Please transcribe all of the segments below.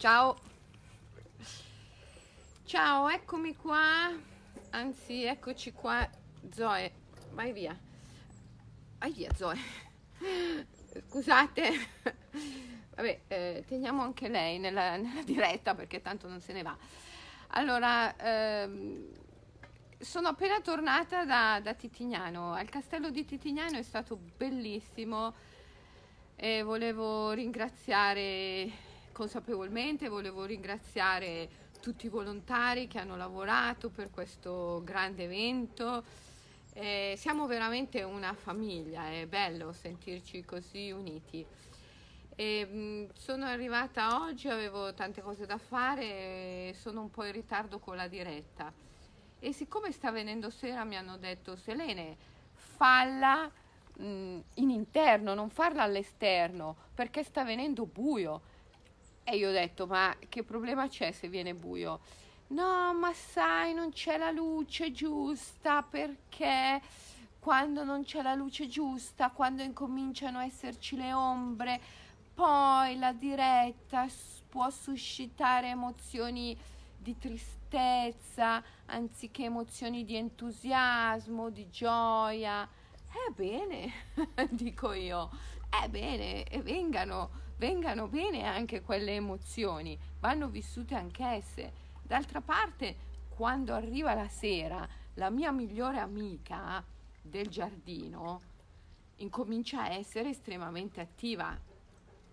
Ciao. Ciao, eccomi qua. Anzi, eccoci qua. Zoe, vai via. Vai via, Zoe. Scusate. Vabbè, eh, teniamo anche lei nella, nella, diretta perché tanto non se ne va. Allora, ehm, sono appena tornata da, da Titignano. Al castello di Titignano è stato bellissimo e volevo ringraziare consapevolmente, volevo ringraziare tutti i volontari che hanno lavorato per questo grande evento. Eh, siamo veramente una famiglia, è bello sentirci così uniti. E, mh, sono arrivata oggi, avevo tante cose da fare, sono un po' in ritardo con la diretta. E siccome sta venendo sera mi hanno detto Selene, falla mh, in interno, non farla all'esterno, perché sta venendo buio e io ho detto, ma che problema c'è se viene buio? No, ma sai, non c'è la luce giusta perché quando non c'è la luce giusta, quando incominciano a esserci le ombre, poi la diretta può suscitare emozioni di tristezza anziché emozioni di entusiasmo, di gioia. Ebbene, dico io, ebbene, vengano vengano bene anche quelle emozioni, vanno vissute anch'esse. D'altra parte, quando arriva la sera, la mia migliore amica del giardino incomincia a essere estremamente attiva.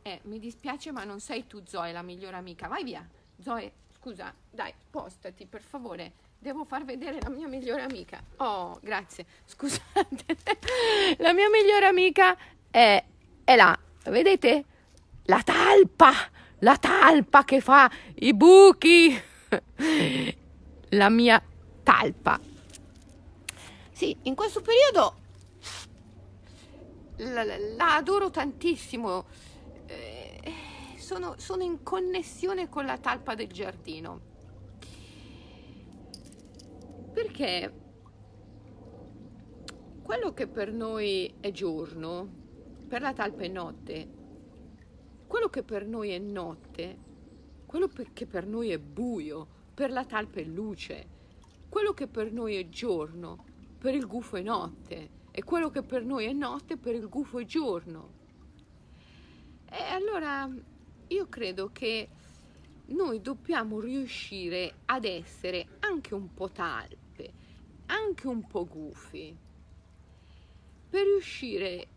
Eh, mi dispiace, ma non sei tu, Zoe, la migliore amica. Vai via. Zoe, scusa, dai, postati, per favore. Devo far vedere la mia migliore amica. Oh, grazie. Scusate. la mia migliore amica è, è là. Vedete? La talpa, la talpa che fa i buchi, la mia talpa. Sì, in questo periodo la, la, adoro tantissimo. Eh, sono, sono in connessione con la talpa del giardino. Perché quello che per noi è giorno, per la talpa è notte, quello che per noi è notte, quello che per noi è buio, per la talpa è luce, quello che per noi è giorno, per il gufo è notte, e quello che per noi è notte, per il gufo è giorno. E allora io credo che noi dobbiamo riuscire ad essere anche un po' talpe, anche un po' gufi, per riuscire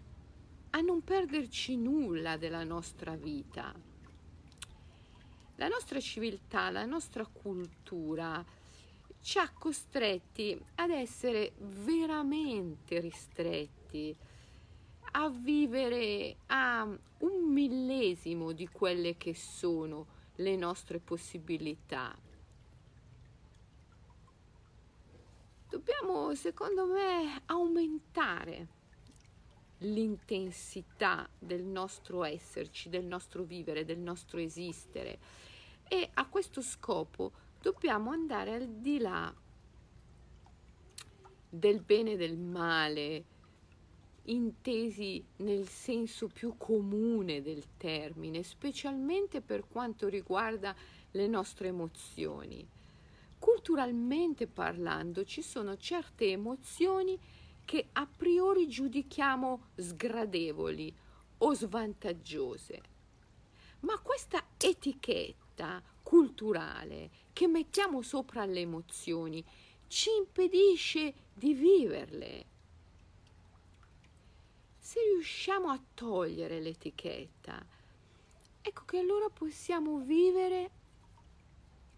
a non perderci nulla della nostra vita. La nostra civiltà, la nostra cultura ci ha costretti ad essere veramente ristretti, a vivere a un millesimo di quelle che sono le nostre possibilità. Dobbiamo, secondo me, aumentare l'intensità del nostro esserci, del nostro vivere, del nostro esistere. E a questo scopo dobbiamo andare al di là del bene e del male, intesi nel senso più comune del termine, specialmente per quanto riguarda le nostre emozioni. Culturalmente parlando ci sono certe emozioni che a priori giudichiamo sgradevoli o svantaggiose. Ma questa etichetta culturale che mettiamo sopra le emozioni ci impedisce di viverle. Se riusciamo a togliere l'etichetta, ecco che allora possiamo vivere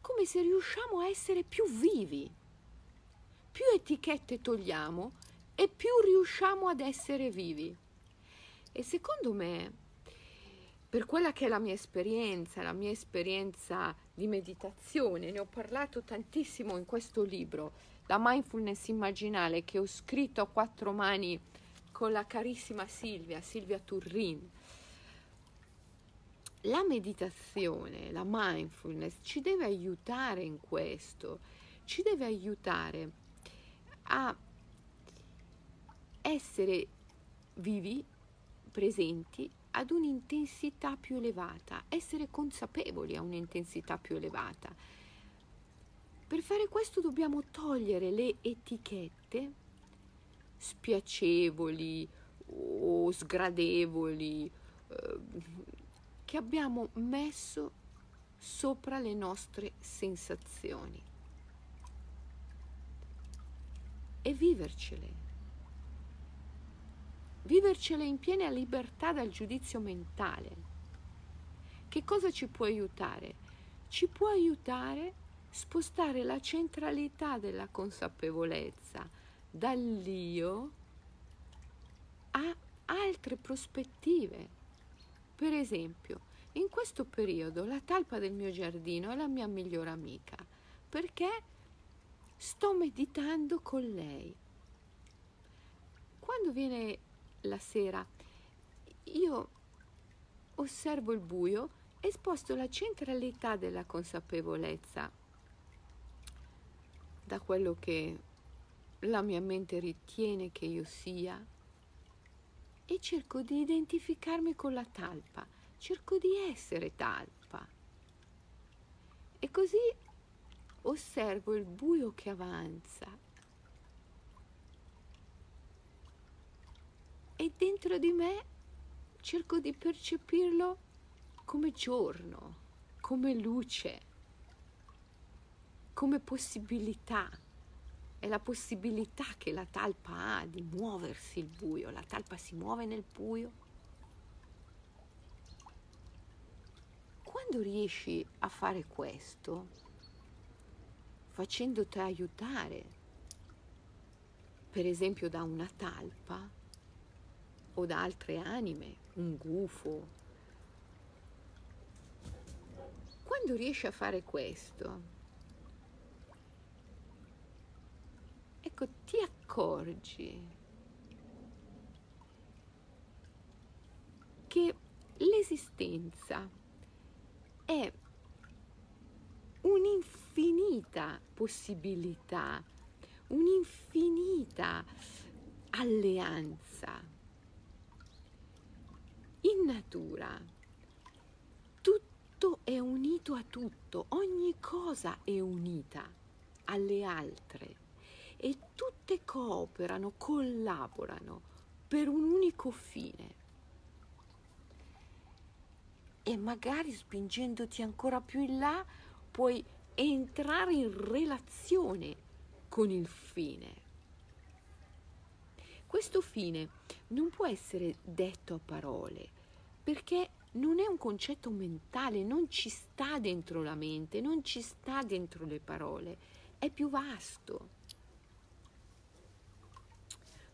come se riusciamo a essere più vivi. Più etichette togliamo, e più riusciamo ad essere vivi. E secondo me, per quella che è la mia esperienza, la mia esperienza di meditazione, ne ho parlato tantissimo in questo libro, La mindfulness immaginale, che ho scritto a quattro mani con la carissima Silvia, Silvia Turrin. La meditazione, la mindfulness ci deve aiutare in questo, ci deve aiutare a essere vivi, presenti ad un'intensità più elevata, essere consapevoli a un'intensità più elevata. Per fare questo dobbiamo togliere le etichette spiacevoli o sgradevoli eh, che abbiamo messo sopra le nostre sensazioni e vivercele. Vivercele in piena libertà dal giudizio mentale. Che cosa ci può aiutare? Ci può aiutare spostare la centralità della consapevolezza dall'io a altre prospettive. Per esempio, in questo periodo la talpa del mio giardino è la mia migliore amica perché sto meditando con lei. Quando viene la sera, io osservo il buio e sposto la centralità della consapevolezza da quello che la mia mente ritiene che io sia e cerco di identificarmi con la talpa, cerco di essere talpa. E così osservo il buio che avanza e dentro di me cerco di percepirlo come giorno, come luce, come possibilità. È la possibilità che la talpa ha di muoversi il buio, la talpa si muove nel buio. Quando riesci a fare questo, facendoti aiutare, per esempio da una talpa o da altre anime, un gufo. Quando riesci a fare questo, ecco, ti accorgi che l'esistenza è un'infinita possibilità, un'infinita alleanza. In natura tutto è unito a tutto, ogni cosa è unita alle altre e tutte cooperano, collaborano per un unico fine. E magari spingendoti ancora più in là puoi entrare in relazione con il fine. Questo fine non può essere detto a parole perché non è un concetto mentale, non ci sta dentro la mente, non ci sta dentro le parole, è più vasto.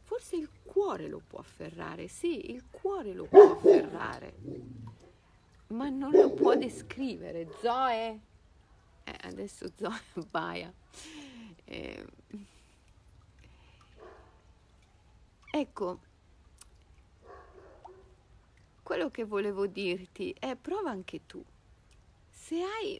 Forse il cuore lo può afferrare, sì, il cuore lo può afferrare, ma non lo può descrivere. Zoe, eh, adesso Zoe abbaia. Eh, ecco, quello che volevo dirti è prova anche tu. Se hai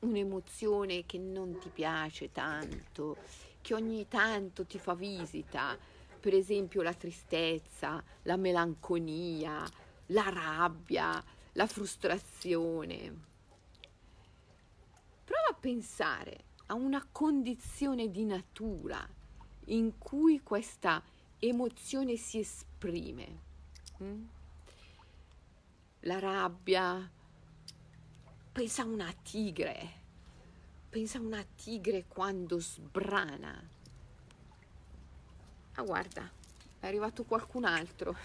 un'emozione che non ti piace tanto, che ogni tanto ti fa visita, per esempio la tristezza, la melanconia, la rabbia, la frustrazione, Prova a pensare a una condizione di natura in cui questa emozione si esprime. Mm? La rabbia, pensa a una tigre, pensa a una tigre quando sbrana. Ah guarda, è arrivato qualcun altro.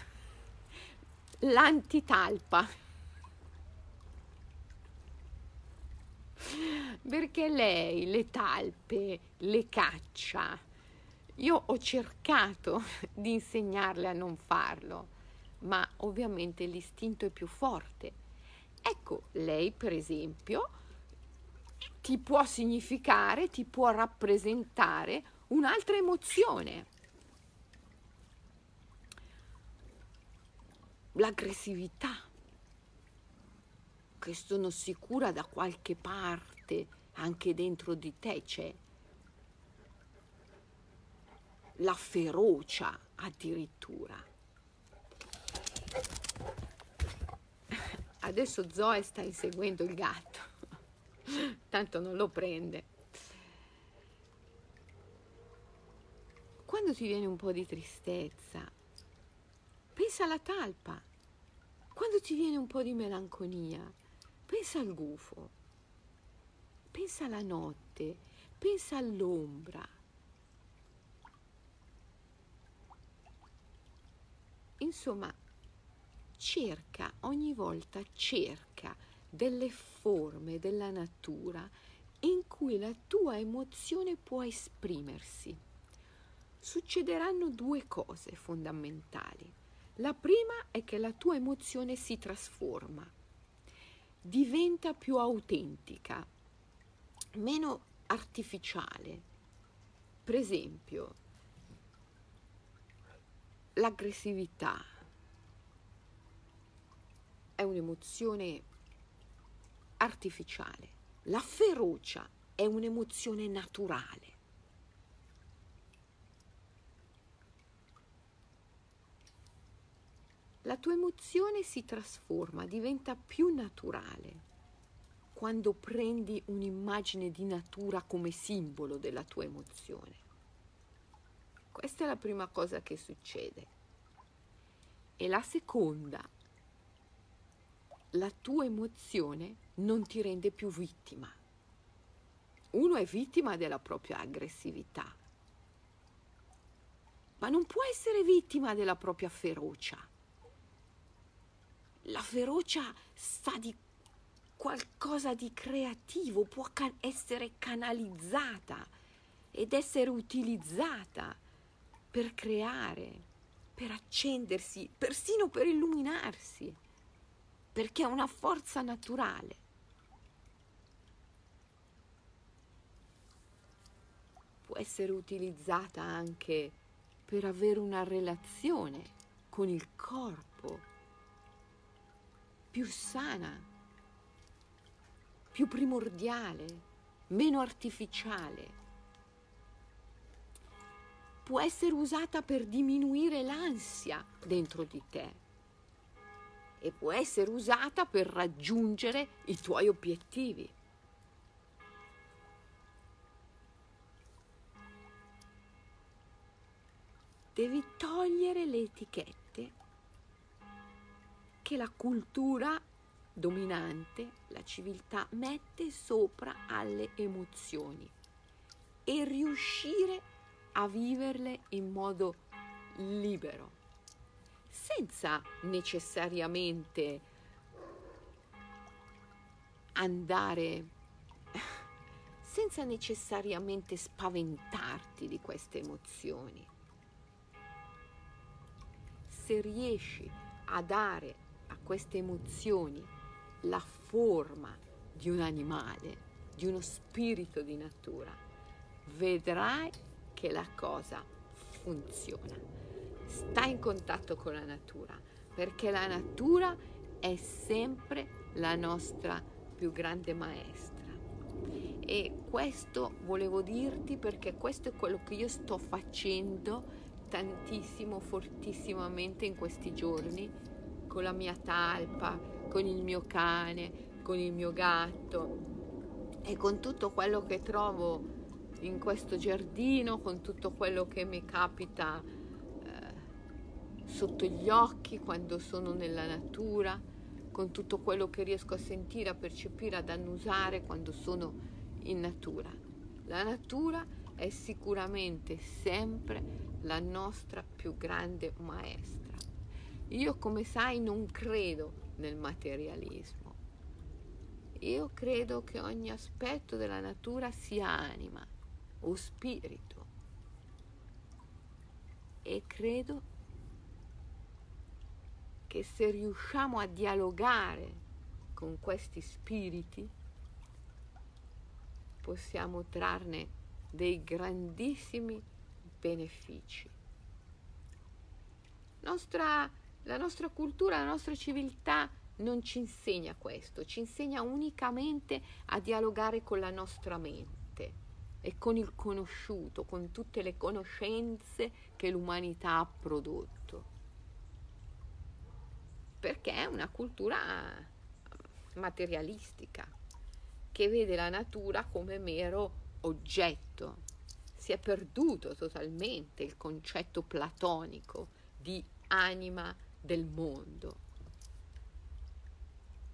L'antitalpa. perché lei le talpe le caccia. Io ho cercato di insegnarle a non farlo, ma ovviamente l'istinto è più forte. Ecco, lei per esempio ti può significare, ti può rappresentare un'altra emozione. L'aggressività che sono sicura da qualche parte, anche dentro di te c'è. La ferocia addirittura. Adesso Zoe sta inseguendo il gatto, tanto non lo prende. Quando ti viene un po' di tristezza, pensa alla talpa. Quando ti viene un po' di melanconia, pensa al gufo. Pensa alla notte, pensa all'ombra. Insomma, cerca, ogni volta cerca delle forme della natura in cui la tua emozione può esprimersi succederanno due cose fondamentali. La prima è che la tua emozione si trasforma, diventa più autentica, meno artificiale. Per esempio, l'aggressività è un'emozione artificiale, la ferocia è un'emozione naturale. la tua emozione si trasforma, diventa più naturale quando prendi un'immagine di natura come simbolo della tua emozione. Questa è la prima cosa che succede. E la seconda, la tua emozione non ti rende più vittima. Uno è vittima della propria aggressività, ma non può essere vittima della propria ferocia la ferocia sa di qualcosa di creativo, può can- essere canalizzata ed essere utilizzata per creare, per accendersi, persino per illuminarsi, perché è una forza naturale. Può essere utilizzata anche per avere una relazione con il corpo più sana, più primordiale, meno artificiale. Può essere usata per diminuire l'ansia dentro di te e può essere usata per raggiungere i tuoi obiettivi. Devi togliere le etichette che la cultura dominante, la civiltà, mette sopra alle emozioni e riuscire a viverle in modo libero, senza necessariamente andare, senza necessariamente spaventarti di queste emozioni. Se riesci a dare a queste emozioni la forma di un animale, di uno spirito di natura, vedrai che la cosa funziona. Stai in contatto con la natura, perché la natura è sempre la nostra più grande maestra. E questo volevo dirti perché questo è quello che io sto facendo tantissimo, fortissimamente in questi giorni con la mia talpa, con il mio cane, con il mio gatto e con tutto quello che trovo in questo giardino, con tutto quello che mi capita sotto gli occhi quando sono nella natura, con tutto quello che riesco a sentire, a percepire, ad annusare quando sono in natura. La natura è sicuramente sempre la nostra più grande maestra. Io, come sai, non credo nel materialismo. Io credo che ogni aspetto della natura sia anima o spirito. E credo che se riusciamo a dialogare con questi spiriti, possiamo trarne dei grandissimi benefici. Nostra la nostra cultura, la nostra civiltà non ci insegna questo, ci insegna unicamente a dialogare con la nostra mente e con il conosciuto, con tutte le conoscenze che l'umanità ha prodotto. Perché è una cultura materialistica, che vede la natura come mero oggetto. Si è perduto totalmente il concetto platonico di anima del mondo.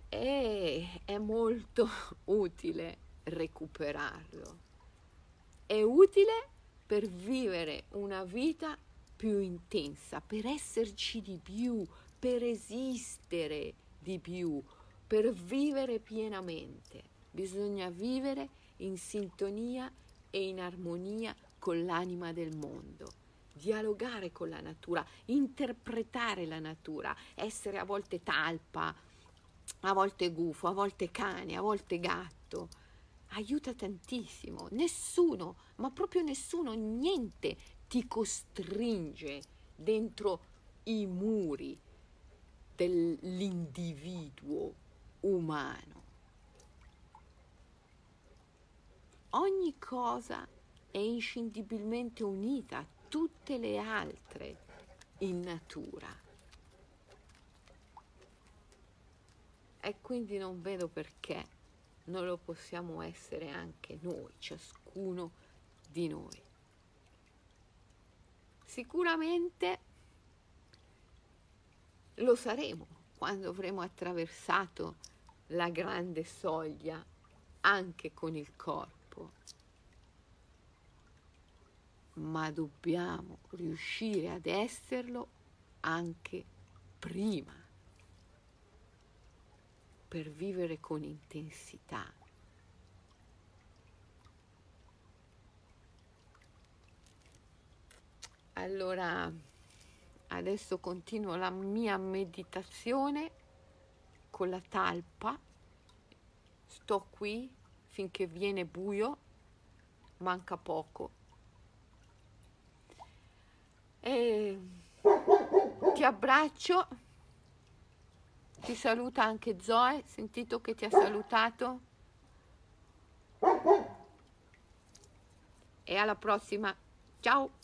E è molto utile recuperarlo. È utile per vivere una vita più intensa, per esserci di più, per esistere di più, per vivere pienamente. Bisogna vivere in sintonia e in armonia con l'anima del mondo, dialogare con la natura, interpretare la natura, essere a volte talpa, a volte gufo, a volte cane, a volte gatto. Aiuta tantissimo. Nessuno, ma proprio nessuno, niente ti costringe dentro i muri dell'individuo umano. Ogni cosa è inscindibilmente unita a tutte le altre in natura. E quindi non vedo perché non lo possiamo essere anche noi, ciascuno di noi. Sicuramente lo saremo quando avremo attraversato la grande soglia anche con il corpo. Ma dobbiamo riuscire ad esserlo anche prima per vivere con intensità. Allora, adesso continuo la mia meditazione con la talpa. Sto qui finché viene buio manca poco. E ti abbraccio. Ti saluta anche Zoe. Sentito che ti ha salutato? E alla prossima. Ciao